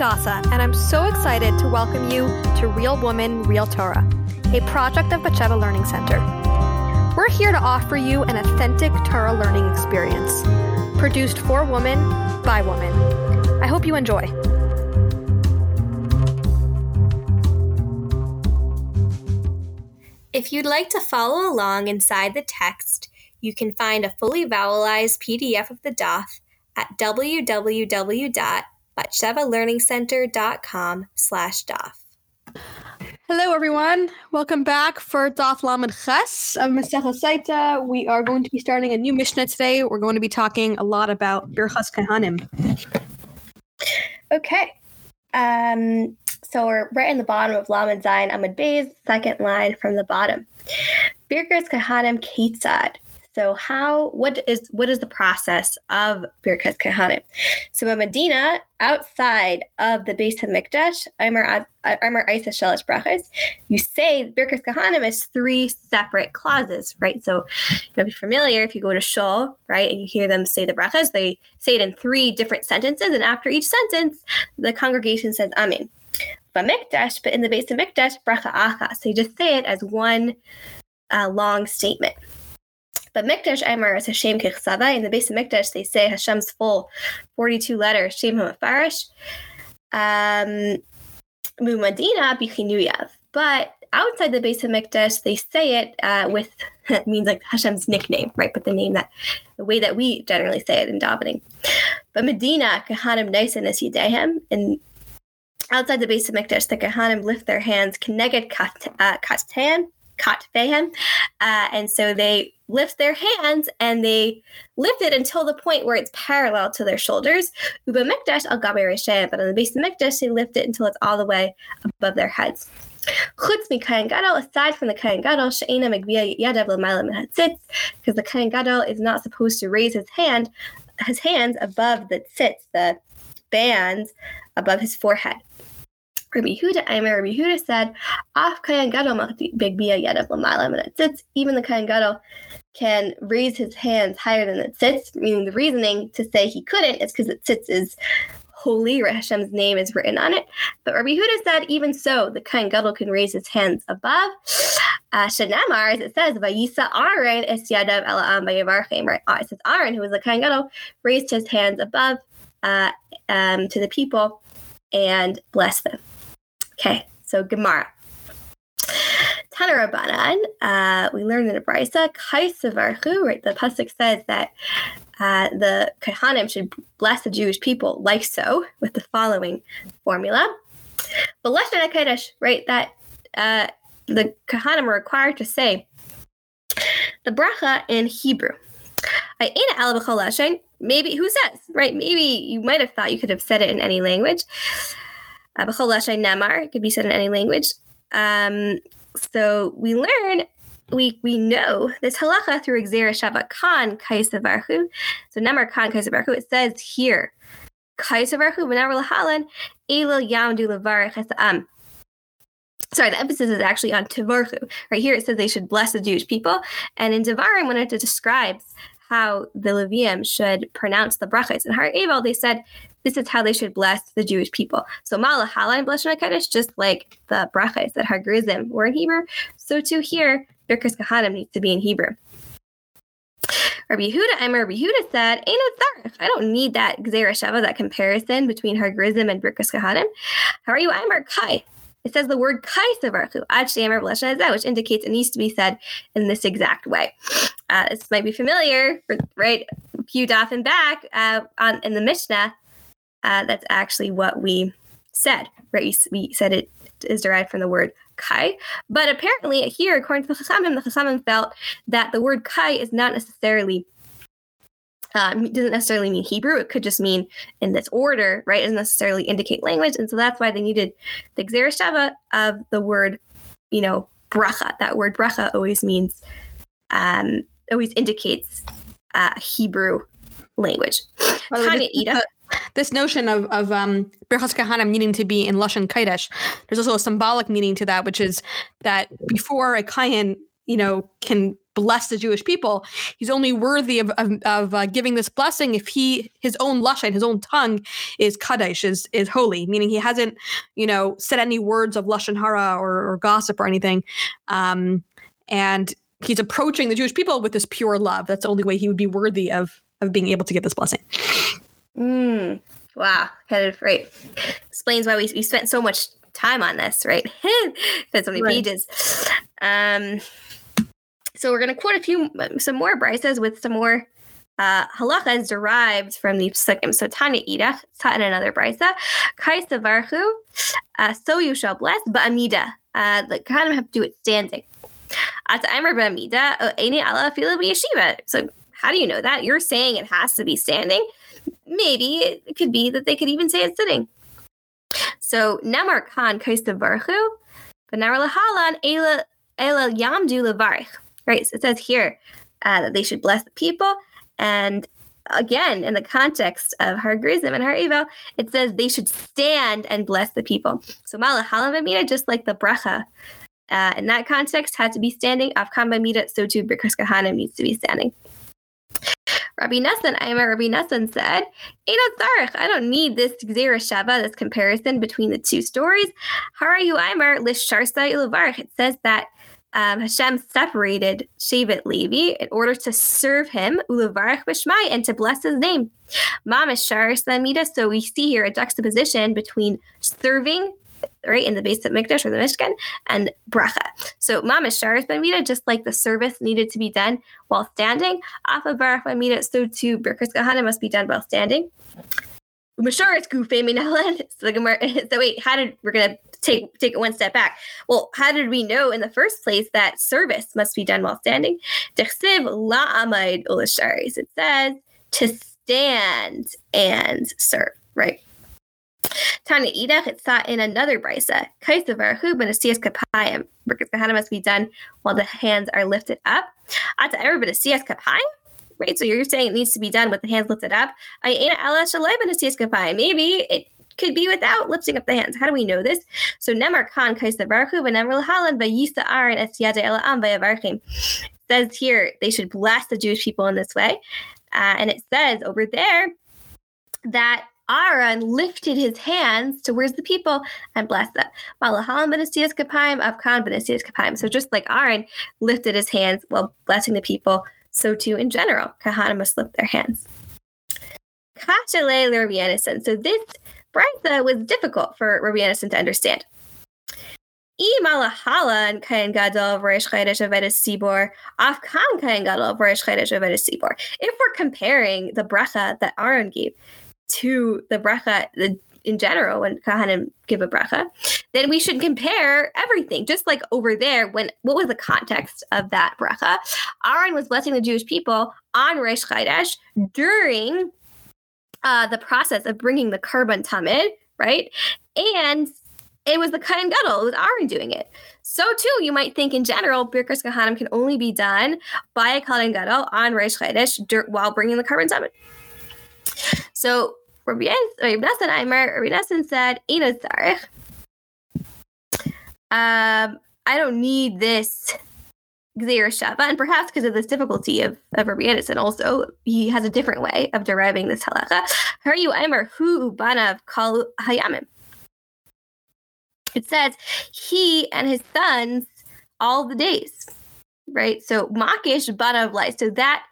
Hadassah, and I'm so excited to welcome you to Real Woman, Real Torah, a project of Batsheva Learning Center. We're here to offer you an authentic Torah learning experience, produced for women by women. I hope you enjoy. If you'd like to follow along inside the text, you can find a fully vowelized PDF of the daf at www.batshevalearningcenter.com slash daf. Hello, everyone. Welcome back for Daf Lamed Ches of Masechah Saita. We are going to be starting a new Mishnah today. We're going to be talking a lot about Birchas Kahanim. Okay. Um, so we're right in the bottom of Lamed Zayin Amud Beis, second line from the bottom. Birchas Kahanim Ketzad. So how what is what is the process of Birkas Kahanim? So in Medina, outside of the base of Mikdash, Amar Amar Isa Shelish Brachas, you say Birkas Kahanim is three separate clauses, right? So you'll be familiar if you go to Shul, right, and you hear them say the brachas, they say it in three different sentences, and after each sentence, the congregation says Amen. But Mikdash, but in the base of Mikdash, bracha achas. So you just say it as one uh, long statement. But Mikdash Eimer is Hashem Kichsava. In the base of Mikdash, they say Hashem's full 42 letters, Shem HaMafarish. Um, Mumadina Bichinuyav. But outside the base of Mikdash, they say it uh, with, it means like Hashem's nickname, right? But the name that, the way that we generally say it in davening. But Medina, Kahanim Naisan is Yidehem. And outside the base of Mikdash, the Kahanim lift their hands, Keneged Katan, Katvehem. Uh, and so they lift their hands and they lift it until the point where it's parallel to their shoulders. Uba al but on the base of Mikdash, they lift it until it's all the way above their heads. Chutz mikayin gadol, aside from the kayin gadol, she'ena megvia yadav l'mayla min because the kayin gadol is not supposed to raise his hand, his hands above the tzitz, the bands above his forehead. Rabbi Huda Aimer, Rabbi Huda said, Af Kayan Gadol Begbia Yadav Lamalam and it sits, even the Kayan Gadol can raise his hands higher than it sits, meaning the reasoning to say he couldn't is because it sits is holy, Hashem's name is written on it. But Rabbi Huda said, even so, the Kain Gadol can raise his hands above. Uh, Shanamar, as it says, Vayisa Aaron es yadav ela'am vayavarchem, right? Uh, it says Aaron, who was the Kain Gadol, raised his hands above uh, um, to the people and blessed them. Okay, so Gemara. Tanarabanan, uh, we learned in the Brisa, Kaisavarchu, right? The Pasuk says that uh, the Kahanim should bless the Jewish people like so, with the following formula. But Lashon HaKadosh, right? That uh, the Kahanim are required to say the bracha in Hebrew. Maybe, who says, right? Maybe you might have thought you could have said it in any language. Uh, namar, it could be said in any language. Um, so we learn, we we know this halacha through Gzera Shava Khan Kaisavarhu. So Namar Khan Kaisavarhu, it says here, Kaisavarhu Benar Lahalan, Elil Yamdu Lavar. Sorry, the emphasis is actually on Tivarchu. Right here it says they should bless the Jewish people. And in Devarim, when it describes how the Levium should pronounce the brachas. In Har Evel, they said this is how they should bless the Jewish people. So Malahala and Blessed Kaddish, just like the brachas that Har were in Hebrew, so too here, Birkas Kahanim needs to be in Hebrew. Rabbi I'm Rabbi Yehuda said, Ain't I don't need that Gzera Sheva, that comparison between Har Gerizim and Birkas Kahanim. How are you? I'm Kai. It says the word kai savarchu, which indicates it needs to be said in this exact way. Uh, this might be familiar, right? A few daf and back uh, on in the Mishnah. Uh, that's actually what we said, right? We said it is derived from the word kai, but apparently here, according to the Chachamim, the Chachamim felt that the word kai is not necessarily um, doesn't necessarily mean Hebrew. It could just mean in this order, right? It doesn't necessarily indicate language. And so that's why they needed the Gzera Shava of the word, you know, bracha. That word bracha always means, um, always indicates uh, Hebrew language. Tanya Ida. This notion of of um, Birchas Kahanim needing to be in Lashon Kodesh, there's also a symbolic meaning to that, which is that before a Kayan, you know, can bless the Jewish people. He's only worthy of of, of uh, giving this blessing if he his own lashon, his own tongue is kaddish, is is holy, meaning he hasn't, you know, said any words of lashon hara or, or gossip or anything. Um, and he's approaching the Jewish people with this pure love. That's the only way he would be worthy of of being able to get this blessing. Mm. Wow, kind of right. Explains why we, we spent so much time on this, right? Spent so many right. pages. Um, so we're going to quote a few, some more brises with some more uh, halachas derived from the psukim. So Tanya Idach, taught in another brisa, Kai Savarchu, uh, so you shall bless, ba'amida. Uh, the kind of have to do it standing. At Amr ba'amida, Eini Allah fila yeshiva. So how do you know that? You're saying it has to be standing. Maybe it could be that they could even say it's sitting. So Nemar Khan Kaista Varchu, Benar Lahalan Ela Ela Yamdu Levarich. Right. So it says here uh, that they should bless the people. And again, in the context of Har Grizim and Har Evel, it says they should stand and bless the people. So Malahalam Amida, just like the bracha uh, in that context, had to be standing. Afkan Bamida, so too Birkas needs to be standing. Rabbi Nassan, Aimer Rabbi Nassan said, I don't need this Gzera Shava, this comparison between the two stories. Harayu Aimer Lisharsa Ilavarch. It says that um, Hashem separated Shevet Levi in order to serve him, Ulavarach Bishmai, and to bless his name. Mamishar Samida. So we see here a juxtaposition between serving right in the base of Mikdash or the Mishkan and bracha. So mamish sharis b'mida, just like the service needed to be done while standing, afa barach b'mida, so too birkas kahana must be done while standing. Masharis gufe minalan. So wait, how did we're gonna take take it one step back? Well, how did we know in the first place that service must be done while standing? Dechsiv la amid ulasharis. It says to stand and serve, right? Tanya Idach, it's thought in another brisa. Kaisavar hubanasias kapayim. Because kahana must be done while the hands are lifted up. Ata everbanasias kapayim. Right, so you're saying it needs to be done with the hands lifted up. Maybe it could be without lifting up the hands. How do we know this? So Nemar Khan Kaisavarhu v'Nemar Lahalan v'Yisa Aaron es Yada Elam v'Yavarchim. Says here they should bless the Jewish people in this way, uh, and it says over there that Aaron lifted his hands towards the people and blessed them. So just like Aaron lifted his hands while blessing the people, so too in general, Kahana must lift their hands. Kachale Rubianissen. So this brisa was difficult for Rabbi Yonasan to understand. If we're comparing the bracha that Aaron gave to the bracha in general when kahanim give a bracha, then we should compare everything. Just like over there, when what was the context of that bracha? Aaron was blessing the Jewish people on Rosh Chodesh during uh, the process of bringing the korban tamid, right? And it was the Kain Gadol, it was Aaron doing it. So too, you might think in general, Birkas Kahanim can only be done by a Kain Gadol on Rosh Chodesh while bringing the korban tamid. So Rabbi Nassan said, um, I don't need this Gzeir Shava, and perhaps because of this difficulty of, of Rabbi Anderson, also he has a different way of deriving this halacha. you Aimer Hu Banav Kal Hayamim. It says he and his sons all the days, right? So Makish Banav light. So that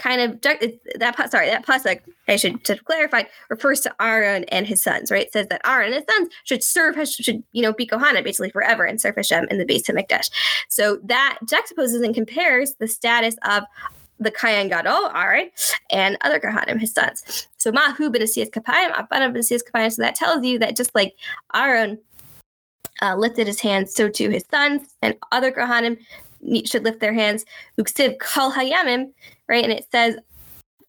kind of that sorry that pasuk I should to clarify refers to Aaron and his sons, right? It says that Aaron and his sons should serve should you know be Kohanim basically forever and serve Hashem in the base of Mikdash. So that juxtaposes and compares the status of the Kayan Gadol, Aaron, and other Kohanim, his sons. So Mahu Benasias Kapayim, Abana Benasias Kapayim. So that tells you that just like Aaron uh, lifted his hands, so too his sons and other Kohanim should lift their hands. Uksiv Kal Hayamim, right? And it says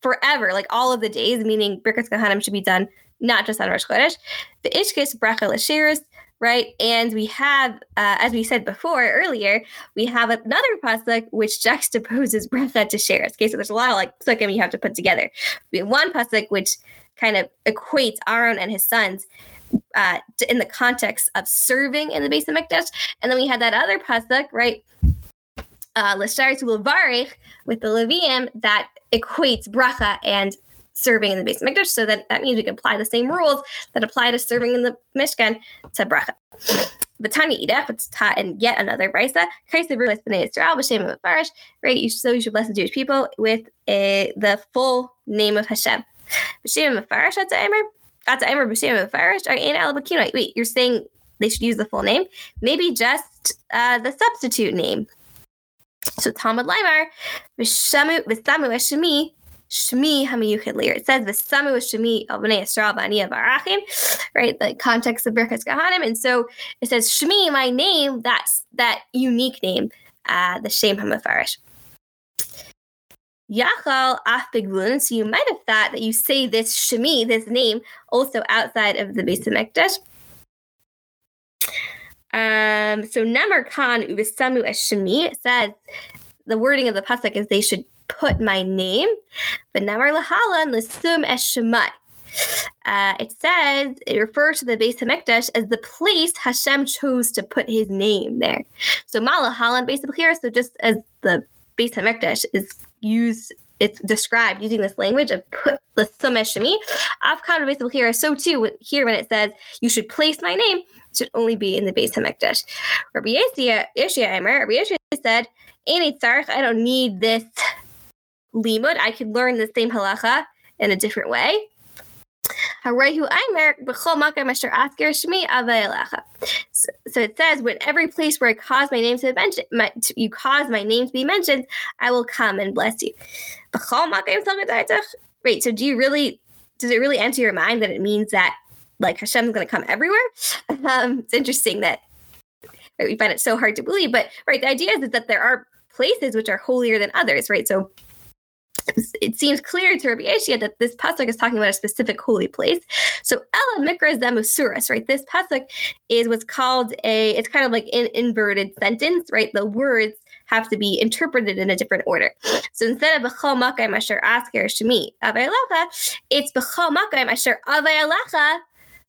forever, like all of the days, meaning Birkas Kahanim should be done not just on Rosh Chodesh. The Ishkis Bracha Lashiris, right? And we have, uh, as we said before earlier, we have another pasuk which juxtaposes bracha to sheres. Okay, so there's a lot of like psukim you have to put together. We have one pasuk which kind of equates Aaron and his sons uh, in the context of serving in the base of Mikdash, and then we had that other pasuk, right, uh, Lashar to Levarich with the Levium that equates bracha and serving in the base Mikdash. So that, that means we can apply the same rules that apply to serving in the Mishkan to bracha. Batanya Ida, it's taught in yet another brisa. Right, you, so you should bless the Jewish people with a, the full name of Hashem. B'shem mefarish atzayimer, atzayimer b'shem mefarish are in alabakino. Wait, you're saying they should use the full name? Maybe just uh, the substitute name. So Talmud Limar, V'samu Shemi, Shmi Hamayuchid Lear. It says V'samu Shemi al B'nei Yisrael B'ani Barachim, right? The context of Birkas Kahanim. And so it says Shmi, my name, that's that unique name, uh, the Shem Hamafarish. Yachal Afbiglun. So you might have thought that you say this Shemi, this name, also outside of the base of Mikdash. Um, so Namar Khan Ubisamu Shemi says the wording of the pasuk is they should put my name, but Namar Lahalan Lisum Eshemai. Uh, it says it refers to the base of Mikdash as the place Hashem chose to put His name there. So Malahalan basically here, so just as the base of Mikdash is used it's described using this language of put the sumeshami. Afkan basically here. So too here when it says you should place my name, should only be in the base of Mikdash. Rabbi Yeshia Emer, Rabbi Yeshia said, I don't need this limud. I could learn the same halacha in a different way. So, so it says, when every place where I cause my name to be mentioned, my, to, you cause my name to be mentioned, I will come and bless you. Wait, so do you really? Does it really enter your mind that it means that like Hashem is going to come everywhere? Um, it's interesting that right, we find it so hard to believe, but right, the idea is that there are places which are holier than others, right? So it seems clear to Rabbi Yeshia that this pasuk is talking about a specific holy place. So Ella Mikra Zemusuras, right? This pasuk is what's called a. It's kind of like an inverted sentence, right? The words have to be interpreted in a different order. So instead of b'chol makayim asher asker shemi avayalacha, it's b'chol makayim asher avayalacha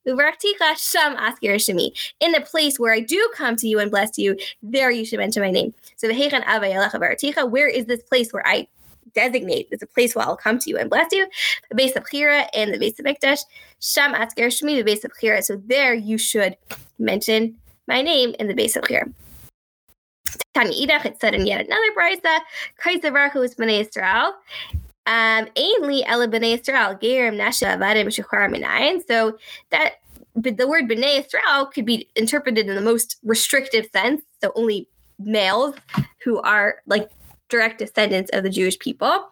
Uvaraktika sham asker shemi. In the place where I do come to you and bless you, there you should mention my name. So v'hechan avayalacha Where is this place where I designate as a place where I'll come to you and bless you. The base of Chira and the base of Mikdash. Sham Atzger Shmi, the base of Chira. So there you should mention my name in the base of Chira. Tanya Idach, it said in yet another brisa, Kaisa Baruch is Bnei Israel. Um, ainly Ela Bnei Israel, Gerim Nasha Avadim Shechar Minayin. So that but the word Bnei Israel could be interpreted in the most restrictive sense. So only males who are like direct descendants of the Jewish people.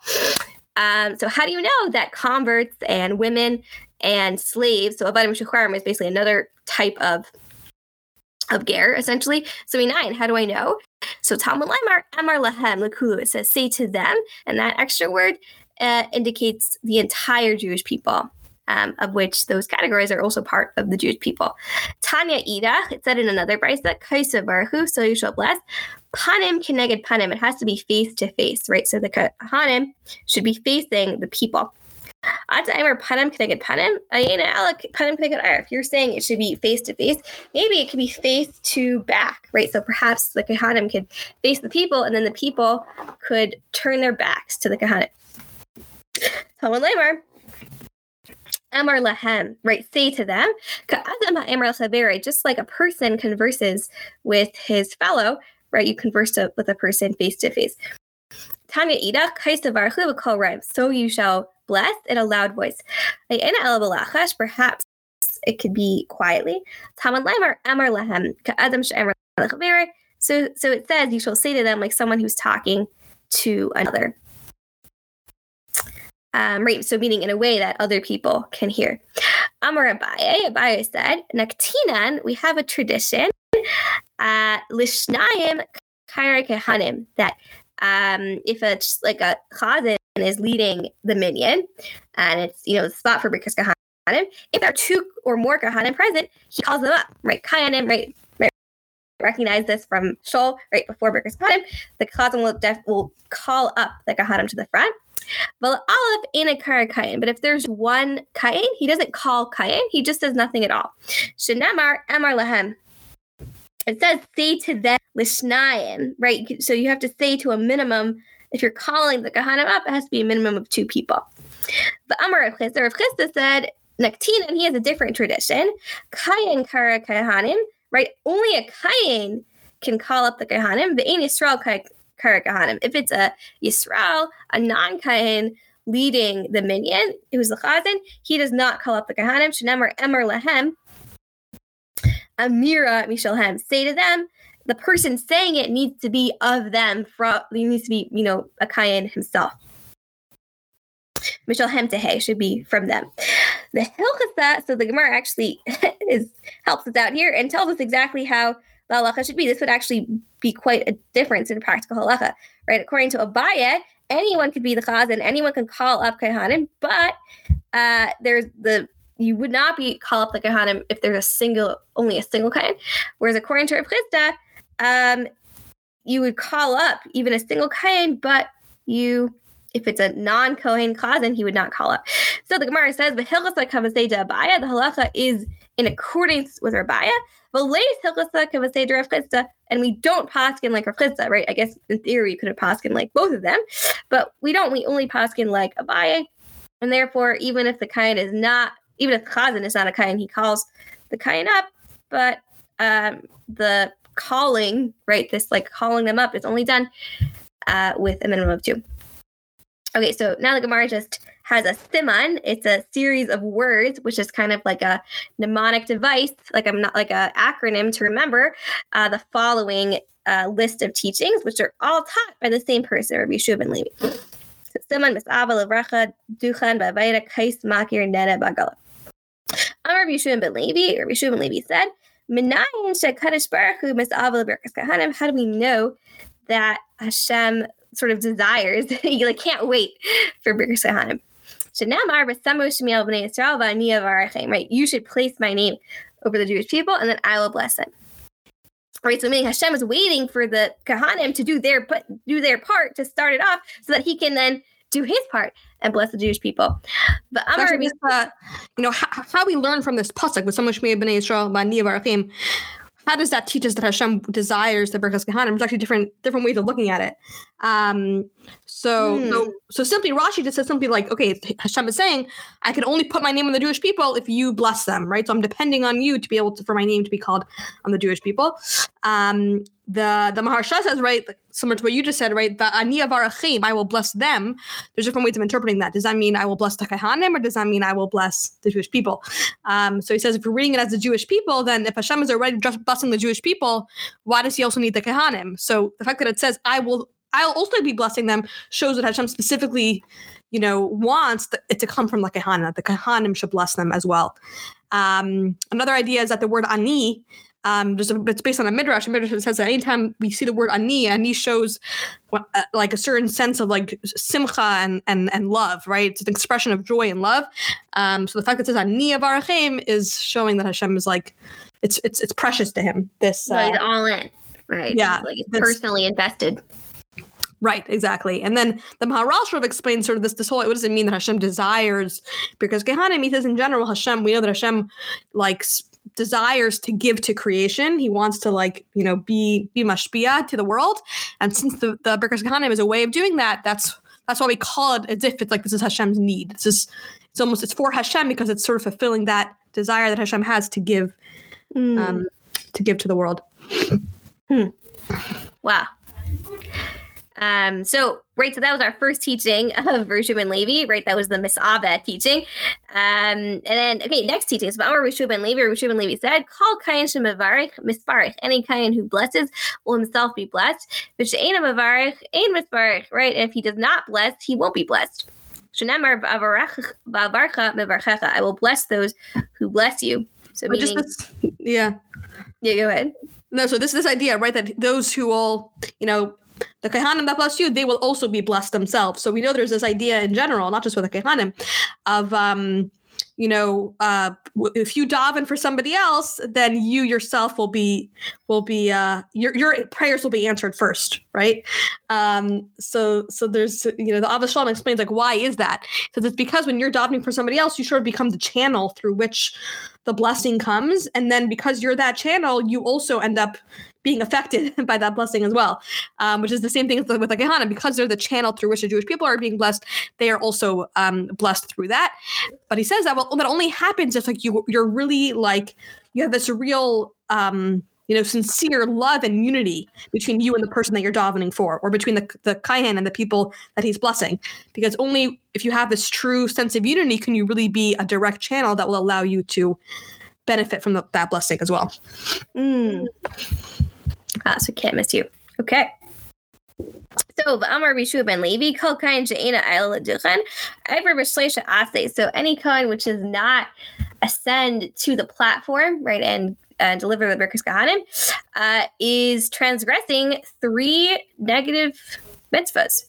Um, so how do you know that converts and women and slaves, so Avadim Shukharim is basically another type of of ger, essentially. So we nine, how do I know? So Talmud Lamar Amar Lahem Lakulu, it says, say to them, and that extra word uh, indicates the entire Jewish people. Um, of which those categories are also part of the Jewish people. Tanya Ida, it said in another place that Kaisa Baruchu, so you shall bless, panim keneged panim. It has to be face to face, right? So the kahanim should be facing the people. If you're saying it should be face to face, maybe it could be face to back, right? So perhaps the kahanim could face the people, and then the people could turn their backs to the kahanim. Amar lahem, right? Say to them, just like a person converses with his fellow, right? You converse with a person face to face. Tanya Ida, call rhyme. So you shall bless in a loud voice. Perhaps it could be quietly. So, so it says you shall say to them like someone who's talking to another. Um, right, so meaning in a way that other people can hear. Amar Abaye, Abaye said, Naktinan, we have a tradition uh, lishnayim kahanim that um, if it's like a chazan is leading the minyan and it's you know the spot for Birkas Kahanim, if there are two or more Kahanim present, he calls them up, right? Kahanim, right? Recognize this from Shul right before Birkas Kahanim. The chazan will, def- will call up the Kahanim to the front. Well, Aleph in a kain, but if there's one kain, he doesn't call kain, he just does nothing at all. Shenamar Amar Lahem it says say to them lishnayim, right? So you have to say to a minimum. If you're calling the kahanim up, it has to be a minimum of two people. But Amar Rav Chisda, Rav Chisda said Naktin, and he has a different tradition. Kayan kara kahanim, right? Only a kayan can call up the kahanim. The ain Yisrael kahanim. If it's a Yisrael, a non-kayan leading the minyan, who's the chazan, he does not call up the kahanim. Shenamar emer lehem. Amira Mishalhem. Say to them, the person saying it needs to be of them. From he needs to be, you know, a kayan himself. Mishal Hemtehe should be from them. The Hilchasa, so the Gemara actually is helps us out here and tells us exactly how the halacha should be. This would actually be quite a difference in practical halacha, right? According to Abaye, anyone could be the chaz and anyone can call up kahanim, but uh, there's the you would not be call up the kahanim if there's a single, only a single kahan. Whereas according to Rav um, you would call up even a single kahan, but you if it's a non-Kohen chazan, he would not call up. So the Gemara says, the halacha is in accordance with Rabbiah, and we don't paskin like Rav right? I guess in theory you could have paskin like both of them, but we don't. We only paskin like Abaye, and therefore, even if the kain is not, even if the chazan is not a kain, he calls the kain up, but um, the calling, right? This like calling them up is only done uh, with a minimum of two. Okay, so now the Gemara just has a siman. It's a series of words, which is kind of like a mnemonic device, like I'm not like a acronym to remember uh, the following uh, list of teachings, which are all taught by the same person, Rabbi Yeshua ben Levi. So, siman misava levracha duchan b'avayda kais makir neda bagala. I'm Rabbi Yeshua ben Levi. Rabbi Yeshua ben Levi said, "Minayin shekadish baruch hu misava leberkas kahanim." How do we know that Hashem sort of desires. you like can't wait for Birkas Kahanim. Right, you should place my name over the Jewish people, and then I will bless them. Right, so meaning Hashem is waiting for the Kahanim to do their but do their part to start it off, so that He can then do His part and bless the Jewish people. But Amar, Actually, uh, you know how, how, we learn from this pasuk with so much b'nei Israel how does that teach us that Hashem desires the Birkas Kahanim? There's actually different different ways of looking at it. Um, so, hmm. so, so simply Rashi just says simply like, okay, Hashem is saying, I can only put my name on the Jewish people if you bless them, right? So I'm depending on you to be able to for my name to be called on the Jewish people. Um, the the Maharsha says, right, similar to what you just said, right? The Aniya Varachim, I will bless them. There's different ways of interpreting that. Does that mean I will bless the Kahanim or does that mean I will bless the Jewish people? Um, so he says, if you're reading it as the Jewish people, then if Hashem is already just blessing the Jewish people, why does he also need the Kahanim? So the fact that it says, I will I'll also be blessing them shows that Hashem specifically, you know, wants it to come from the Kahana. The Kahanim should bless them as well. Um, another idea is that the word ani, um, there's a, it's based on a midrash. A midrash says that anytime we see the word ani, ani shows uh, like a certain sense of like simcha and and and love, right? It's an expression of joy and love. Um, so the fact that it says ani of arachim is showing that Hashem is like it's it's it's precious to him. This uh, all in, right? Yeah, like it's personally invested. Right, exactly. And then the of explains sort of this this whole what does it mean that Hashem desires because Gehanim says in general Hashem we know that Hashem likes desires to give to creation. He wants to like, you know, be be mashpia to the world. And since the, the Birkas Kahanim is a way of doing that, that's that's why we call it as if it's like this is Hashem's need. It's just it's almost it's for Hashem because it's sort of fulfilling that desire that Hashem has to give mm. um to give to the world. Hmm. Wow. Um, so right, so that was our first teaching of Rishu and Levi, right? That was the Misava teaching. Um, and then okay, next teaching. is our Rishu and Levi, Rishu and Levi said, Call Kayan Shemavarich, Misparich. Any Kayan who blesses will himself be blessed. But She'ena Mavarich, Ain Misparich, right? And if he does not bless, he won't be blessed. I will bless those who bless you. So meaning, just this, yeah. Yeah, go ahead. No, so this this idea, right, that those who all, you know, the Kehanim that bless you, they will also be blessed themselves. So we know there's this idea in general, not just with the Kehanim, of um, you know, uh, if you daven for somebody else, then you yourself will be will be uh, your your prayers will be answered first, right? Um, so so there's you know the Ahavas Shalom explains like why is that? Because it's because when you're davening for somebody else, you sort of become the channel through which the blessing comes, and then because you're that channel, you also end up being affected by that blessing as well, um, which is the same thing with the Gehenna. Because they're the channel through which the Jewish people are being blessed, they are also um, blessed through that. But he says that well, that only happens if like you you're really like you have this real um, you know sincere love and unity between you and the person that you're davening for, or between the the kayan and the people that he's blessing. Because only if you have this true sense of unity can you really be a direct channel that will allow you to benefit from the, that blessing as well. Mm. Ah, so we can't miss you. Okay. So Amar Bishu ben Levi, Kol Jaina Ayla Duchan, Ever Bishleisha Ase. So any kind which does not ascend to the platform, right, and uh, deliver the Birkas Kahanim, uh, is transgressing three negative mitzvahs.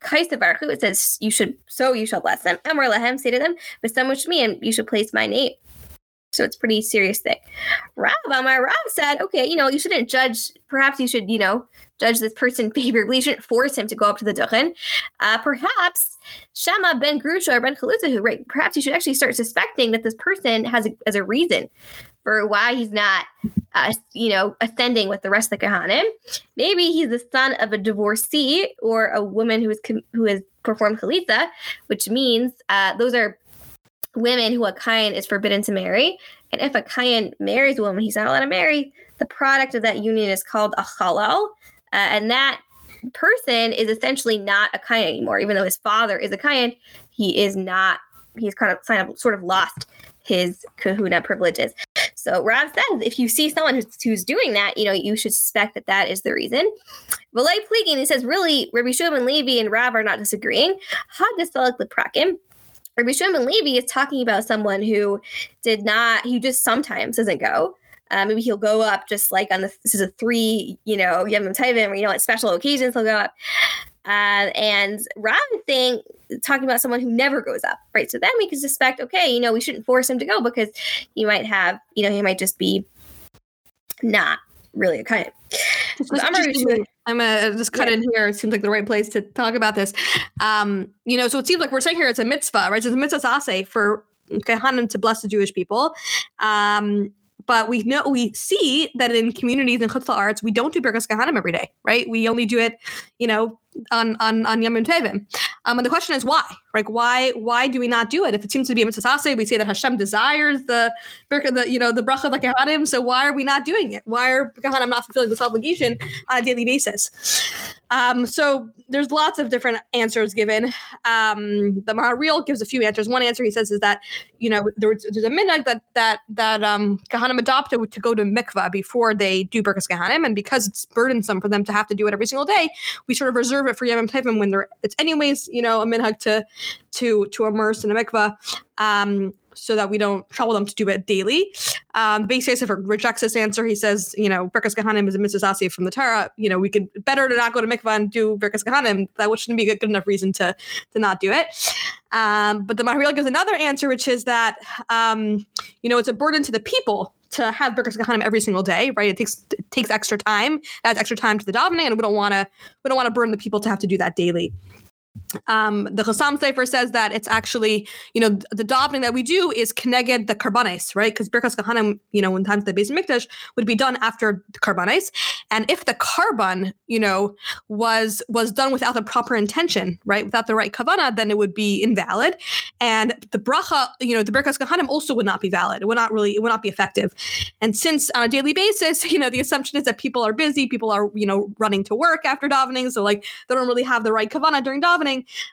Kaisa Baruch it says you should so you shall bless them. Amar Lahem say to them, me and you should place my name. So it's pretty serious thing. Rav Amar Rav said, okay, you know, you shouldn't judge. Perhaps you should, you know, judge this person favorably. You shouldn't force him to go up to the duchen. Uh, perhaps Shama ben Grusha or ben Chalutza, who right, perhaps you should actually start suspecting that this person has a, as a reason for why he's not, uh, you know, ascending with the rest of the Kahanim. Maybe he's the son of a divorcee or a woman who is who has performed chalitza, which means uh, those are women who a kayan is forbidden to marry. And if a kayan marries a woman he's not allowed to marry, the product of that union is called a halal. Uh, and that person is essentially not a kayan anymore. Even though his father is a kayan, he is not, he's kind of, kind of sort of lost his kahuna privileges. So Rav says if you see someone who's, who's doing that, you know, you should suspect that that is the reason. Valay Pligin, he says, really, Rabbi Shimon Levi and Rav are not disagreeing. Hadisalik Leprakim. Rabbi Shimon Levi is talking about someone who did not, he just sometimes doesn't go. Uh, maybe he'll go up just like on the this is a three, you know, Yom Tovim, or you know, at special occasions he'll go up. Uh, and Rob thing talking about someone who never goes up, right? So then we can suspect, okay, you know, we shouldn't force him to go because he might have, you know, he might just be not really a kind. So I'm gonna just cut yeah. in here. It seems like the right place to talk about this. Um, you know, so it seems like we're saying here it's a mitzvah, right? So it's a mitzvah sase for Kehanim to bless the Jewish people. Um, but we know we see that in communities in Chutz arts, we don't do Birkas Kahanim every day, right? We only do it, you know, on on on Yom Tevim. Um, and the question is why? Like why why do we not do it? If it seems to be a mitzvah, we say that Hashem desires the the you know the bracha of the kahanim. So why are we not doing it? Why are kahanim not fulfilling this obligation on a daily basis? Um, so there's lots of different answers given. Um, the Maharil gives a few answers. One answer he says is that you know there's, there's a minhag that that that um, kahanim adopted to go to mikvah before they do birkas kahanim, and because it's burdensome for them to have to do it every single day, we sort of reserve it for Yom Tovim when they're it's anyways you know a minhag to to to immerse in a mikvah. Um, so that we don't trouble them to do it daily. Um, Beis Yosef rejects this answer. He says, you know, Birkas Kahanim is a mitzvah from the Torah. You know, we could better to not go to mikvah and do Birkas Kahanim. That shouldn't be a good, enough reason to to not do it. Um, but the Maharil gives another answer, which is that, um, you know, it's a burden to the people to have Birkas Kahanim every single day, right? It takes it takes extra time, adds extra time to the davening, and we don't want to we don't want to burden the people to have to do that daily. Um, the Chassam Sofer says that it's actually, you know, the davening that we do is connected the karbanis, right? Because Birkas Kahanim, you know, in times the Beis Mikdash would be done after the karbanis, and if the karban, you know, was was done without the proper intention, right, without the right kavana, then it would be invalid, and the bracha, you know, the Birkas Kahanim also would not be valid. It would not really, it would not be effective. And since on a daily basis, you know, the assumption is that people are busy, people are, you know, running to work after davening, so like they don't really have the right kavana during davening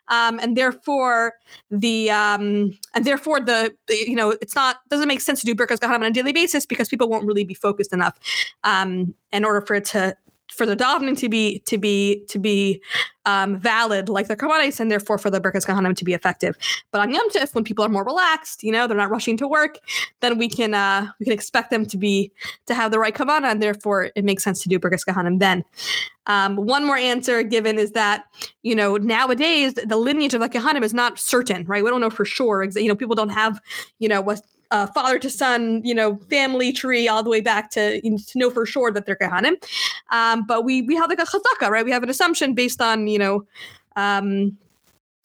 um, and therefore the um, and therefore the, the, you know it's not doesn't make sense to do Birkas on a daily basis because people won't really be focused enough um, in order for it to for the davening to be to be to be um, valid, like the Karbanis, and therefore for the Birkas Kahanim to be effective. But on Yom Tif, when people are more relaxed, you know, they're not rushing to work, then we can uh, we can expect them to be to have the right Kavanah, and therefore it makes sense to do Birkas Kahanim then. Um, one more answer given is that you know nowadays the lineage of the Kahanim is not certain, right? We don't know for sure. You know, people don't have you know what uh, father to son, you know, family tree all the way back to, you know, to know for sure that they're Kahanim. Um, but we we have like a chazaka, right? We have an assumption based on, you know, um,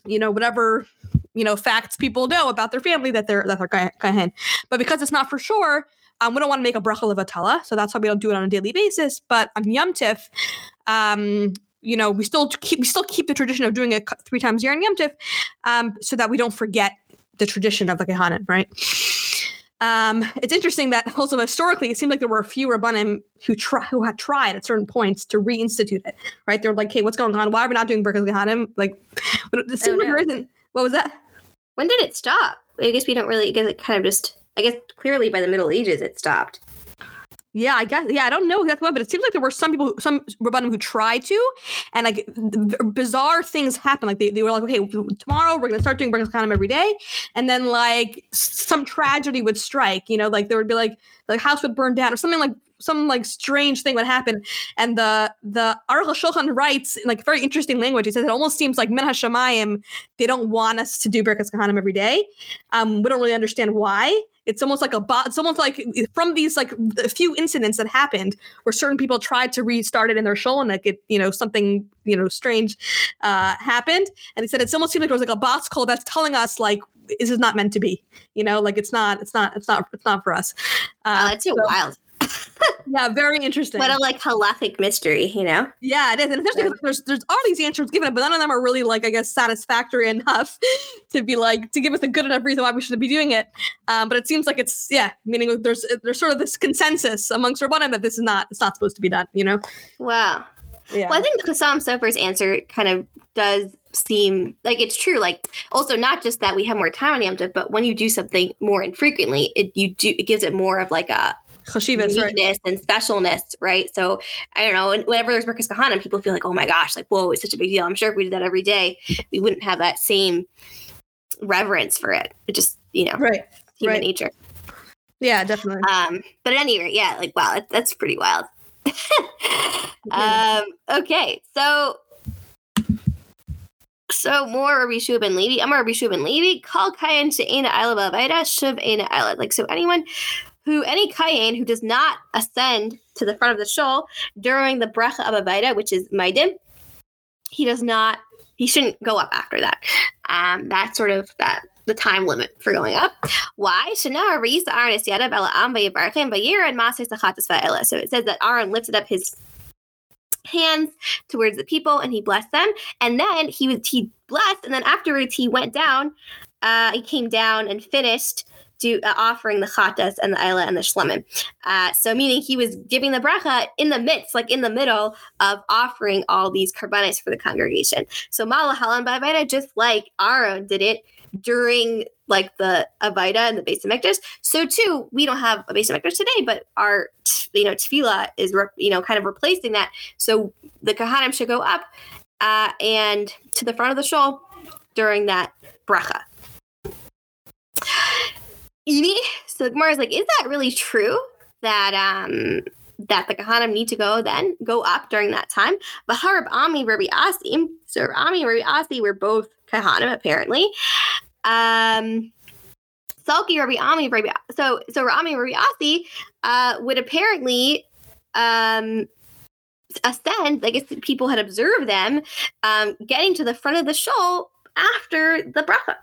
you know, whatever, you know, facts people know about their family that they're that they're Kahan. But because it's not for sure, um, we don't want to make a bracha levatala, so that's why we don't do it on a daily basis. But on Yom Tif, um, you know, we still keep we still keep the tradition of doing it three times a year on Yom Tif, um, so that we don't forget the tradition of the Kehanim, right? Um, it's interesting that also historically, it seemed like there were a few who try who had tried at certain points to reinstitute it. Right? They're like, "Hey, what's going on? Why are we not doing Birkas Kahanim?" Like, it seemed like there isn't. What was that? When did it stop? I guess we don't really. I guess it kind of just. I guess clearly by the Middle Ages it stopped. Yeah, I guess. Yeah, I don't know exactly what, but it seems like there were some people, some Rabbanim who tried to, and like bizarre things happen. Like they, they were like, okay, tomorrow we're gonna start doing Birkas Kahanim every day, and then like some tragedy would strike. You know, like there would be like the house would burn down or something like some like strange thing would happen. And the the Aruch Shulchan writes in like very interesting language. He says it almost seems like Min Hashemayim, they don't want us to do Birkas Kahanim every day. Um, we don't really understand why. It's almost like a bot. It's almost like from these like a few incidents that happened where certain people tried to restart it in their show and like it, you know, something you know strange uh, happened. And he said it's almost seemed like there was like a boss call that's telling us like this is not meant to be. You know, like it's not, it's not, it's not, it's not for us. Uh, oh, that's so wild yeah, very interesting. What a like halachic mystery, you know? Yeah, it is. And especially because there's there's all these answers given, but none of them are really like I guess satisfactory enough to be like to give us a good enough reason why we should be doing it. Um, but it seems like it's yeah, meaning there's there's sort of this consensus amongst Rabbanim that this is not it's not supposed to be done. You know? Wow. Yeah. Well, I think the Chassam Sofer's answer kind of does seem like it's true. Like also not just that we have more time on Yom Tov, but when you do something more infrequently, it you do it gives it more of like a uniqueness and specialness, right? So I don't know. And whenever there's Birkas Kahanim, people feel like, oh my gosh, like whoa, it's such a big deal. I'm sure if we did that every day, we wouldn't have that same reverence for it. It just you know, right, human right. nature. Yeah, definitely. Um, but at any rate, yeah, like wow, that, that's pretty wild. um, okay, so so more Rabbi Shua ben Levi. I'm a Rabbi Shua ben Levi. Call Kayan She'ena Isla Bavaida Shuv Ena Isla. Like so, anyone who any kayin who does not ascend to the front of the shul during the bracha of Avaida, which is Maidim, he does not, he shouldn't go up after that. Um, that's sort of that the time limit for going up. Why? So it says that Aaron lifted up his hands towards the people and he blessed them. And then he was he blessed, and then afterwards he went down, uh, he came down and finished do uh, offering the chatas and the ayla and the shlemim. Uh, so meaning he was giving the bracha in the midst, like in the middle of offering all these karbanis for the congregation. So malahalan ba'avaida, just like Aaron did it during like the Avaida and the base of Mikdash. So too, we don't have a base of Mikdash today, but our you know tefillah is re- you know kind of replacing that. So the kahanim should go up uh, and to the front of the shul during that bracha. So the is like, is that really true that um that the Kahanim need to go then go up during that time? But Harab Ami Rabbi Asi, so Ami Rabbi Asi were both Kahanim apparently. Um Salki Rabbi Ami Rabbi so so Rami Rabbi Asi uh would apparently um ascend, I guess people had observed them um getting to the front of the shul after the bracha.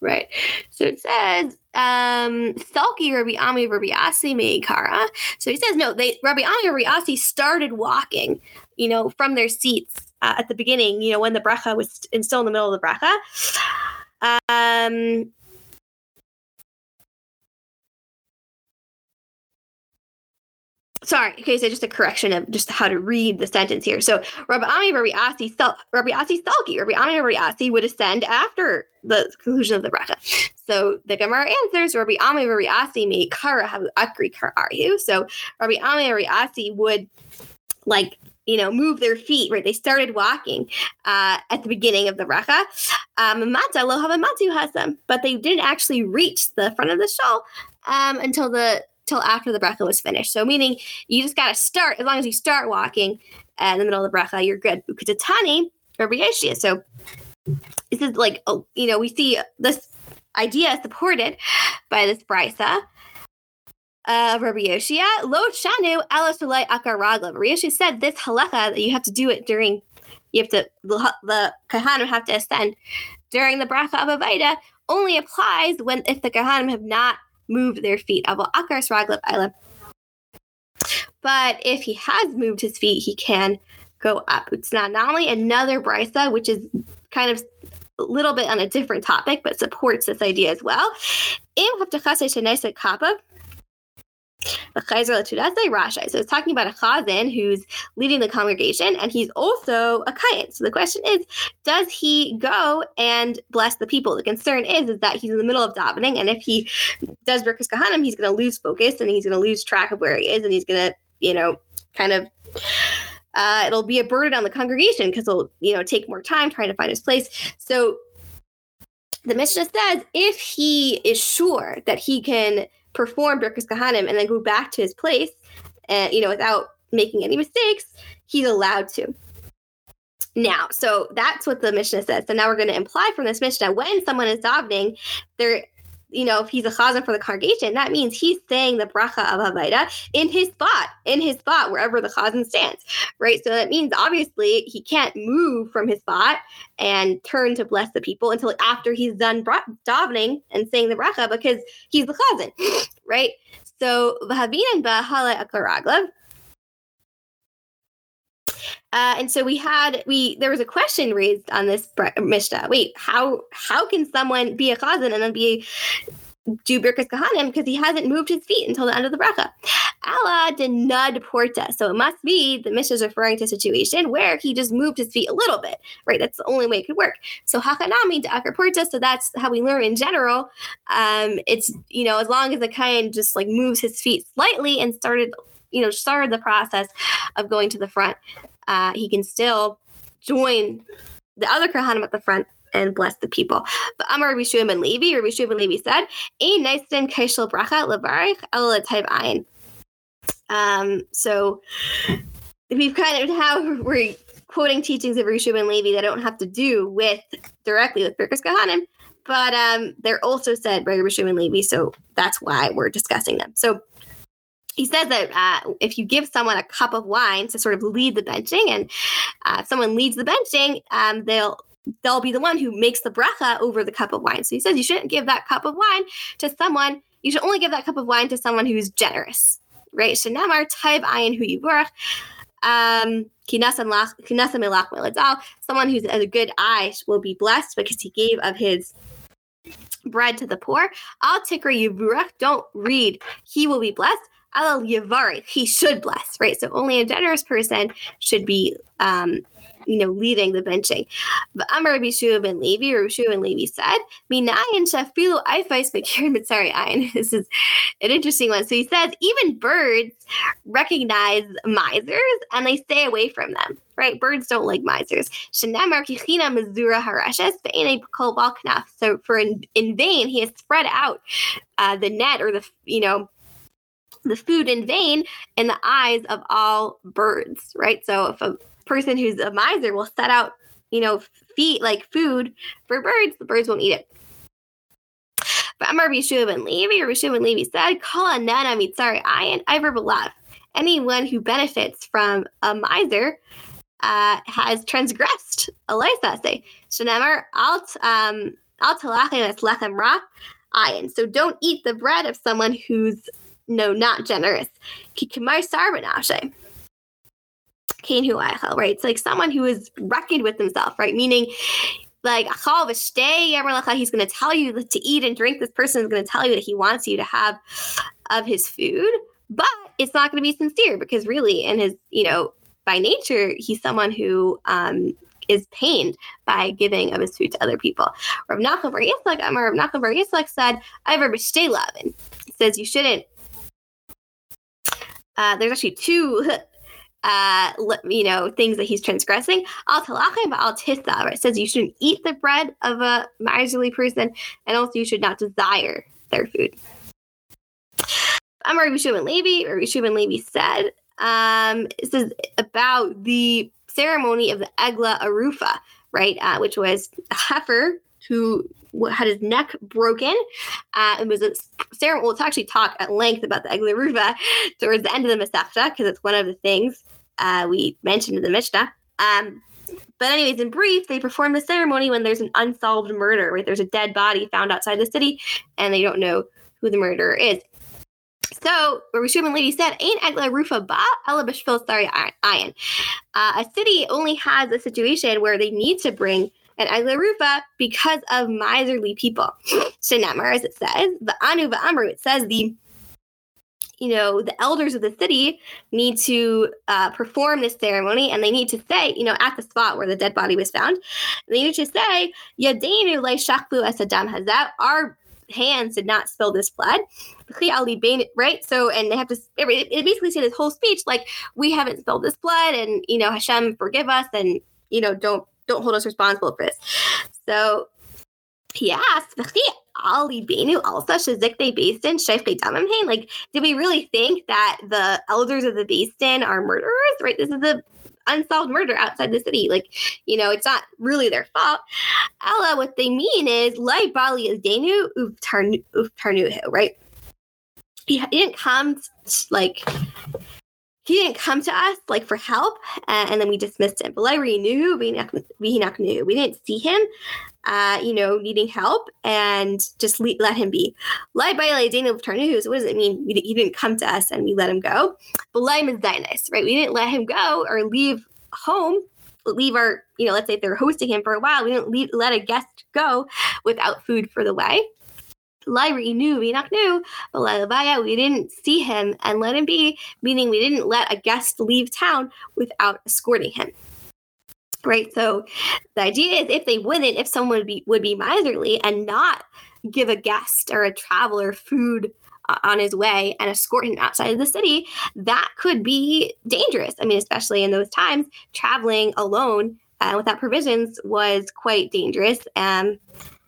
Right. So it says, um, Salki Rabbi Ami Rabbi Asi Meikara. So he says, no, they Rabbi Ami Rabbi Asi started walking, you know, from their seats uh, at the beginning, you know, when the bracha was still in the middle of the bracha. Um, sorry, okay, so just a correction of just how to read the sentence here. So Rabbi Ami Rabbi Asi Rabbi Asi Stalki, Rabbi Ami Rabbi Asi would ascend after the conclusion of the bracha. So the Gemara answers Rabbi Ami Rabbi Asi me kara havu akri kar are you. So Rabbi Ami Rabbi Asi would like you know, move their feet, right? They started walking uh, at the beginning of the bracha. Um, but they didn't actually reach the front of the shul um, until the till after the bracha was finished. So meaning you just got to start as long as you start walking uh, in the middle of the bracha, you're good. Ukutatani or Yeshia. So this is like oh, you know we see this idea supported by this brisa uh, Rabbi Yoshia, lo shanu ela sulai akar ragla. Rabbi Yoshia said this halacha that you have to do it during, you have to, the, the kahanim have to ascend during the bracha of Avaida only applies when, if the kahanim have not moved their feet. But if he has moved his feet, he can go up. It's not, not only another brisa, which is kind of a little bit on a different topic, but supports this idea as well. Rashi. So it's talking about a chazan who's leading the congregation, and he's also a kayan. So the question is, does he go and bless the people? The concern is, is that he's in the middle of davening, and if he does Birkas Kahanim, he's going to lose focus, and he's going to lose track of where he is, and he's going to, you know, kind of uh, it'll be a burden on the congregation because it'll you know take more time trying to find his place. So the Mishnah says if he is sure that he can perform Birkas Kahanim and then go back to his place and you know without making any mistakes, he's allowed to. Now, so that's what the Mishnah says. So now we're going to imply from this Mishnah when someone is davening, they're you know, if he's a chazan for the congregation, that means he's saying the bracha of Havaida in his spot, in his spot, wherever the chazan stands, right? So that means obviously he can't move from his spot and turn to bless the people until after he's done bra- davening and saying the bracha because he's the chazan, right? So v'havinan ba'hala akaraglav. Uh, and so we had we there was a question raised on this Mishnah. Wait, how how can someone be a chazan and then be do Birkas Kahanim because he hasn't moved his feet until the end of the bracha. Allah did nud porta. So it must be the Mishnah is referring to a situation where he just moved his feet a little bit, right? That's the only way it could work. So hakanami to akar porta. So that's how we learn in general. Um, it's, you know, as long as the kind just like moves his feet slightly and started, you know, started the process of going to the front, uh, he can still join the other Kahanim at the front and bless the people. But Amar Rabbi Shua ben Levi, Rabbi Shua ben Levi said, "Ein bracha levarich el type ayin." Um, so we've kind of how we're quoting teachings of Rabbi Shua ben Levi that don't have to do with directly with Birkas Kahanim, but um, they're also said by Rabbi Shua ben Levi, so that's why we're discussing them. So he says that uh, if you give someone a cup of wine to sort of lead the benching, and uh, if someone leads the benching, um, they'll they'll be the one who makes the bracha over the cup of wine. So he says you shouldn't give that cup of wine to someone. You should only give that cup of wine to someone who's generous, right? Shenamar taib ayin hu yivorach. Um, someone who's a good eye will be blessed because he gave of his bread to the poor. Al tikra yivorach. Don't read. He will be blessed. Al yavari. He should bless, right? So only a generous person should be um, you know, leading the benching. But Amar Rabbi Shua ben Levi, Shua ben Levi said, Minayin shafilu ifais bekirin mitzari ayin. This is an interesting one. So he says, even birds recognize misers and they stay away from them. Right? Birds don't like misers. Shenamar kichina mizura harashes kol knaf. So for in, in vain, he has spread out uh, the net or the, you know, the food in vain in the eyes of all birds, right? So if a person who's a miser will set out, you know, feed like food for birds, the birds won't eat it. But Amar Bishua ben Levi or Bishua ben Levi said, Kala nana mitzari ayin iver belav. Anyone who benefits from a miser uh, has transgressed a say. Shenemar alt um alt lechem ra ayin. So don't eat the bread of someone who's no not generous. Kikimar sarbanashe right? It's like someone who is reckoned with himself, right? Meaning, like he's going to tell you to eat and drink. This person is going to tell you that he wants you to have of his food, but it's not going to be sincere because really, in his, you know, by nature, he's someone who um, is pained by giving of his food to other people. Rav Nachum Bar Yitzchak, Rav Nachum Bar Yitzchak said, "I have a says you shouldn't." Uh, there's actually two uh, you know, things that he's transgressing. Al talachim al tisa. It says you shouldn't eat the bread of a miserly person, and also you should not desire their food. Amar Rishub Levi, or Rishub Levi said, um, this is about the ceremony of the Egla Arufa, right? Uh, which was a heifer who had his neck broken. Uh, it was a Sarah will actually talk at length about the Egla towards the end of the Masechta because it's one of the things uh, we mentioned in the Mishnah. Um, but anyways, in brief, they perform the ceremony when there's an unsolved murder, right? There's a dead body found outside the city, and they don't know who the murderer is. So, Rishub Lady said, "Ain't Egla Arufa ba ela b'shvil sari ayin." Uh, a city only has a situation where they need to bring an Egla Arufa because of miserly people. Shenamar, as it says, the Anu va'amru, it says the you know, the elders of the city need to uh, perform this ceremony and they need to say, you know, at the spot where the dead body was found, they need to say, Yadenu le shaklu as adam hazat. Our hands did not spill this blood. Right? So, and they have to, it basically say this whole speech, like, we haven't spilled this blood and, you know, Hashem, forgive us and, you know, don't, don't hold us responsible for this. So he asked, Ali Benu also Shazikte Basin Shefke Damamhain. Like, did we really think that the elders of the Basin are murderers? Right? This is a unsolved murder outside the city. Like, you know, it's not really their fault. Allah, what they mean is Lai Bali is Denu Uftarnuhu, right? He, didn't come like he didn't come to us like for help uh, and then we dismissed him. But we knew, we not knew. We didn't see him, uh, you know, needing help and just le- let him be. Lai by Daniel Tarnus, what does it mean? We, he didn't come to us and we let him go. But Lai is Dinus, right? We didn't let him go or leave home leave our, you know, let's say they're hosting him for a while, we didn't leave, let a guest go without food for the way. Lyri knew Enoch knew, but Lelevaya, we didn't see him and let him be, meaning we didn't let a guest leave town without escorting him. Right. So the idea is if they wouldn't, if someone would be would be miserly and not give a guest or a traveler food uh, on his way and escort him outside of the city, that could be dangerous. I mean, especially in those times, traveling alone uh, without provisions was quite dangerous. Um,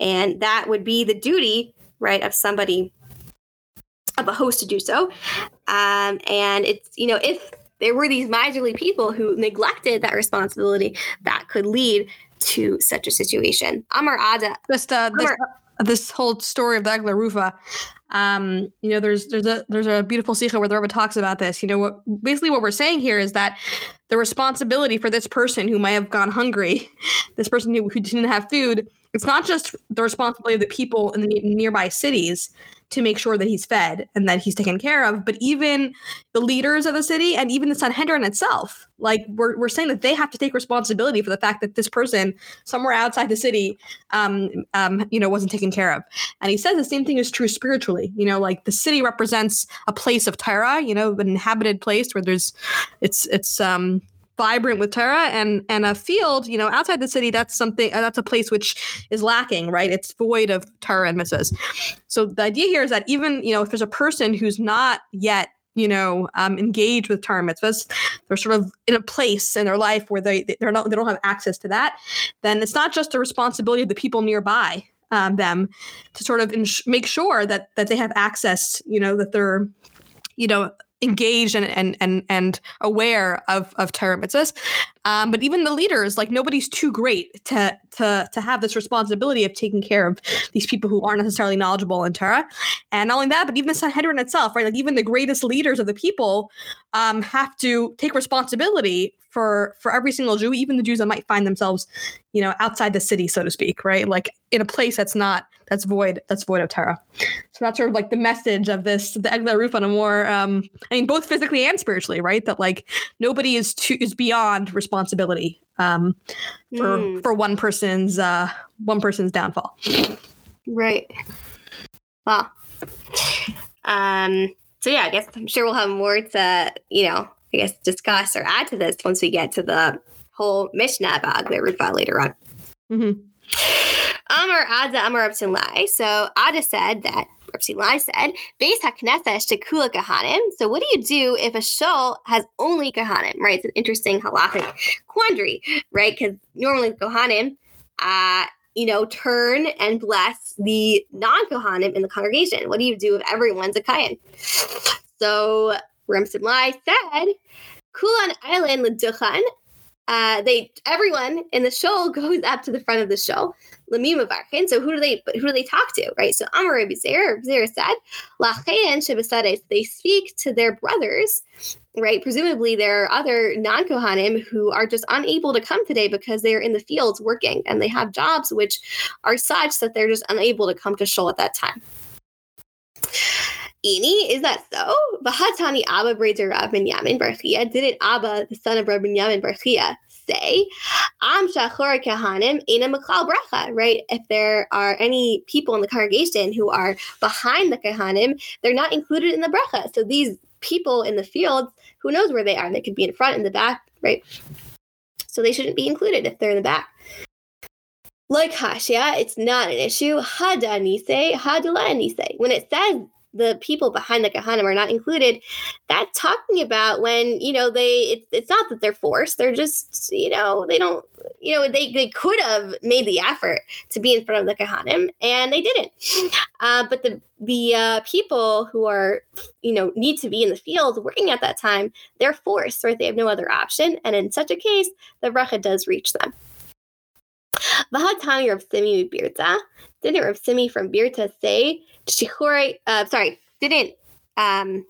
and that would be the duty right, of somebody, of a host to do so. Um, and it's, you know, if there were these miserly people who neglected that responsibility, that could lead to such a situation. Amar Ada. Just uh, this, uh, this whole story of the Egla Arufa. Um, you know, there's there's a there's a beautiful sikha where the Rebbe talks about this. You know, what basically what we're saying here is that the responsibility for this person who might have gone hungry, this person who, who didn't have food, it's not just the responsibility of the people in the nearby cities to make sure that he's fed and that he's taken care of, but even the leaders of the city and even the Sanhedrin itself. Like we're, we're saying that they have to take responsibility for the fact that this person somewhere outside the city, um, um, you know, wasn't taken care of. And he says the same thing is true spiritually. You know, like the city represents a place of Torah, you know, an inhabited place where there's, it's, it's, um, vibrant with Torah and and a field, you know, outside the city, that's something uh, that's a place which is lacking, right? It's void of Torah and mitzvahs. So the idea here is that even you know if there's a person who's not yet you know um, engaged with Torah mitzvahs, they're sort of in a place in their life where they they're not they don't have access to that, then it's not just a responsibility of the people nearby um, them to sort of ins- make sure that that they have access, you know, that they're you know engaged and and and and aware of of Torah mitzvahs. Um, but even the leaders, like nobody's too great to to to have this responsibility of taking care of these people who aren't necessarily knowledgeable in Torah. And not only that, but even the Sanhedrin itself, right? Like even the greatest leaders of the people um, have to take responsibility for for every single Jew, even the Jews that might find themselves, you know, outside the city, so to speak, right? Like in a place that's not that's void that's void of Torah. So that's sort of like the message of this the Egla Roof on a more um I mean both physically and spiritually, right? That like nobody is too is beyond responsibility um for mm. for one person's uh one person's downfall. Right. Wow. Um so yeah, I guess I'm sure we'll have more to, you know, I guess, discuss or add to this once we get to the whole Mishnah about Egla Arufa later on. Mm-hmm. Amar Ada Amar Abdullah. So Ada said that Lai said, Beis HaKnesses kula Kahanim. So what do you do if a shul has only Kahanim, right? It's an interesting halachic quandary, right? Because normally Kahanim, uh, you know, turn and bless the non-Kohanim in the congregation. What do you do if everyone's a Kayan? So Remsen Lai said, Kulan Island Leduchan. Uh, they everyone in the show goes up to the front of the show Lamima So who do they who do they talk to? Right. So Amar Zera said, Lachayan Shebasades, they speak to their brothers, right? Presumably there are other non-Kohanim who are just unable to come today because they're in the fields working and they have jobs which are such that they're just unable to come to shul at that time. Is that so? Vahatani Abba Rab Yamin Barchia. Didn't Abba, the son of Rabbi Yamin Barchia, say, Am Shachor Kahanim Ina Makal Bracha, right? If there are any people in the congregation who are behind the Kahanim, they're not included in the bracha. So these people in the fields, who knows where they are? They could be in front, in the back, right? So they shouldn't be included if they're in the back. Like Hashia, it's not an issue. Hada nise, hadala nise. When it says the people behind the Kahanim are not included, that's talking about when, you know, they, it's, it's not that they're forced. They're just, you know, they don't, you know, they, they could have made the effort to be in front of the Kahanim and they didn't. Uh, but the, the uh, people who are, you know, need to be in the field working at that time, they're forced, right? They have no other option. And in such a case, the bracha does reach them. Vahatani Rav Simi Birta. Didn't Rav Simi from Birta say Shihori, uh, sorry, didn't, um,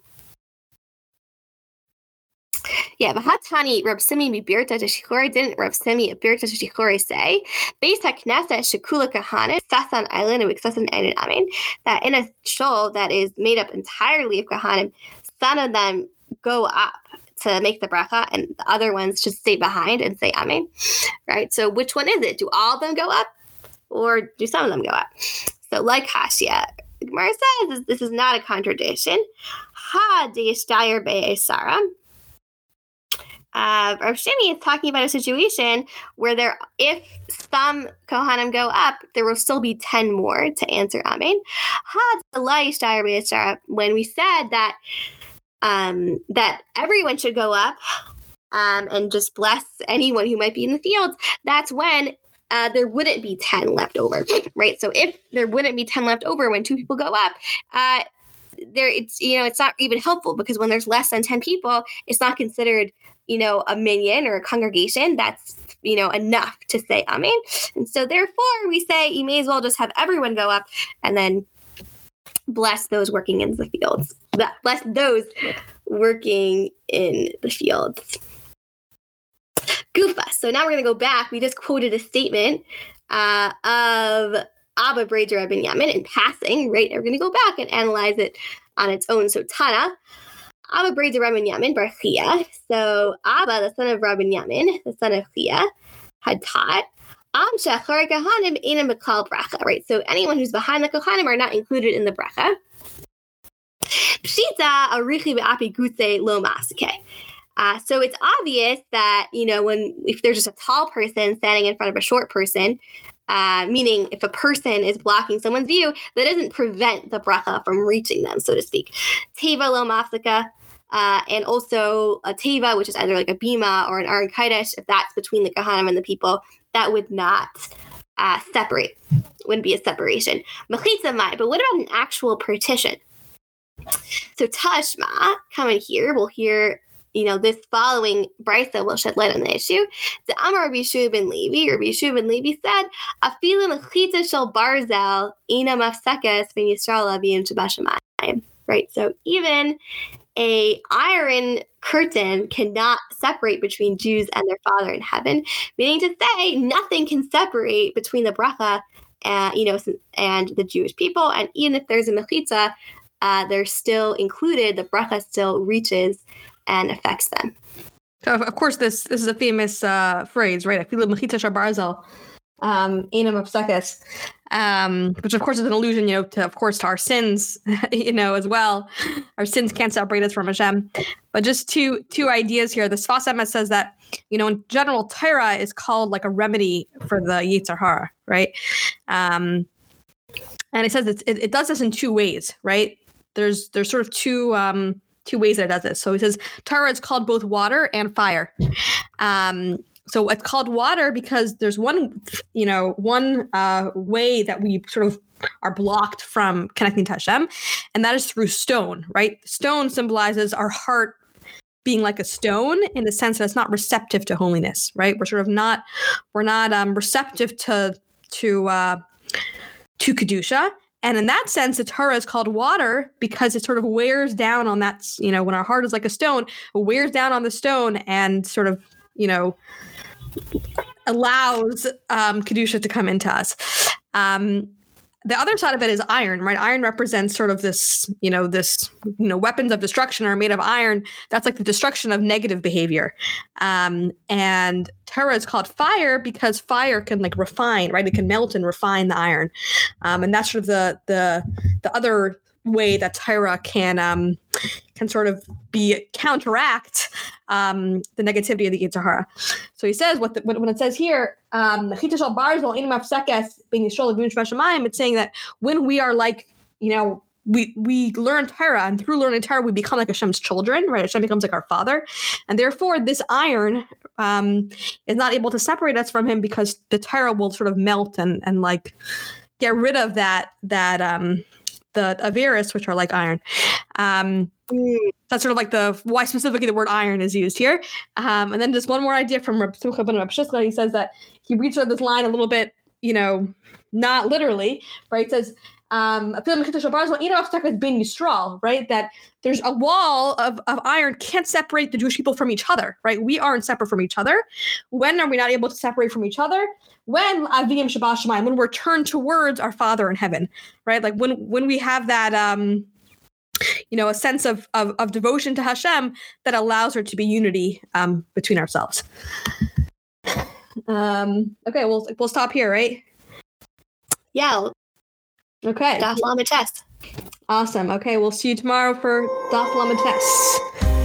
yeah, Vahatani Rab Simi Birta to Shikori didn't Rab Simi Birta to Shikori say, based on Knesset Shakula Kahanis, Sasan Island and Wixasan and Amin, that in a show that is made up entirely of Kahanim, some of them go up to make the bracha and the other ones just stay behind and say Amen. Right? So which one is it? Do all of them go up or do some of them go up? So like Hashia, Gemara says this is not a contradiction. Ha deishtayer be'esara. Uh, Rav Shimi is talking about a situation where there, if some Kohanim go up, there will still be 10 more to answer Amen. When we said that um, that everyone should go up um, and just bless anyone who might be in the fields, that's when uh, there wouldn't be 10 left over, right? So if there wouldn't be 10 left over when two people go up, uh, there it's you know it's not even helpful because when there's less than 10 people it's not considered you know a minyan or a congregation. That's you know enough to say amen. And so therefore we say you may as well just have everyone go up and then bless those working in the fields. Bless those working in the fields Gufa. So now we're going to go back. We just quoted a statement uh, of Abba Brager Rabin Yamin in passing, right? we're going to go back and analyze it on its own. So Tana, Abba Brager Rabin Yamin Bar Chia. So Abba, the son of Rabin Yamin, the son of Chia, had taught. Right? So anyone who's behind the Kohanim are not included in the bracha. Pshita arichi be'api gutse lo. Uh, so it's obvious that you know when if there's just a tall person standing in front of a short person, uh, meaning if a person is blocking someone's view, that doesn't prevent the bracha from reaching them, so to speak. Teva lo mafsika, uh, and also a teva, which is either like a bima or an aron kaidesh, if that's between the kahanim and the people, that would not uh, separate, wouldn't be a separation. Mechitza mai, but what about an actual partition? So Tashma, coming here, we'll hear you know, this following Brisa will shed light on the issue. The Amar Rabbi Levi, Rabbi ben Levi said, "Afilu mechitza shel barzel ina mafsekes ben Yisrael avim shabashamayim." Right. So even a iron curtain cannot separate between Jews and their Father in heaven, meaning to say nothing can separate between the bracha, uh, you know, and the Jewish people. And even if there's a mechitza, uh, they're still included. The bracha still reaches and affects them. So of course, this this is a famous uh, phrase, right? Afilu mechitza shabarzel, um, enum obsecus, um, which of course is an allusion, you know, to of course to our sins, you know, as well. Our sins can't separate us from Hashem. But just two two ideas here. The Sfas Emes says that you know, in general, Torah is called like a remedy for the Yetzer Hara, right? Um, and it says it, it does this in two ways, right? There's there's sort of two um, two ways that it does this. So he says Torah is called both water and fire. Um, so it's called water because there's one, you know, one uh, way that we sort of are blocked from connecting to Hashem, and that is through stone, right? Stone symbolizes our heart being like a stone in the sense that it's not receptive to holiness, right? We're sort of not, we're not um, receptive to to uh, to kedusha, and in that sense, the Torah is called water because it sort of wears down on that, you know, when our heart is like a stone, it wears down on the stone and sort of, you know, allows um, Kedusha to come into us. Um, the other side of it is iron, right? Iron represents sort of this, you know, this, you know, weapons of destruction are made of iron. That's like the destruction of negative behavior. Um, and Torah is called fire because fire can like refine, right? It can melt and refine the iron. Um, and that's sort of the the the other way that Torah can um, can sort of be counteract um, the negativity of the Yetzer So he says what the, when it says here, um, it's saying that when we are like, you know, we we learn Torah, and through learning Torah, we become like Hashem's children, right? Hashem becomes like our father, and therefore this iron um, is not able to separate us from him because the Torah will sort of melt and and like get rid of that that um the Averis, which are like iron. Um, that's sort of like the why specifically the word iron is used here. Um, and then just one more idea from Reb. He says that he reads this line a little bit, you know, not literally, right? It says, um, right? That there's a wall of, of iron can't separate the Jewish people from each other, right? We aren't separate from each other. When are we not able to separate from each other? When avim shabbat when we're turned towards our Father in heaven, right? Like when when we have that um you know, a sense of, of, of devotion to Hashem that allows her to be unity um, between ourselves. Um, okay, we'll we'll stop here, right? Yeah. Okay. Daf Lamed Tes. Awesome. Okay, we'll see you tomorrow for Daf Lamed Tes.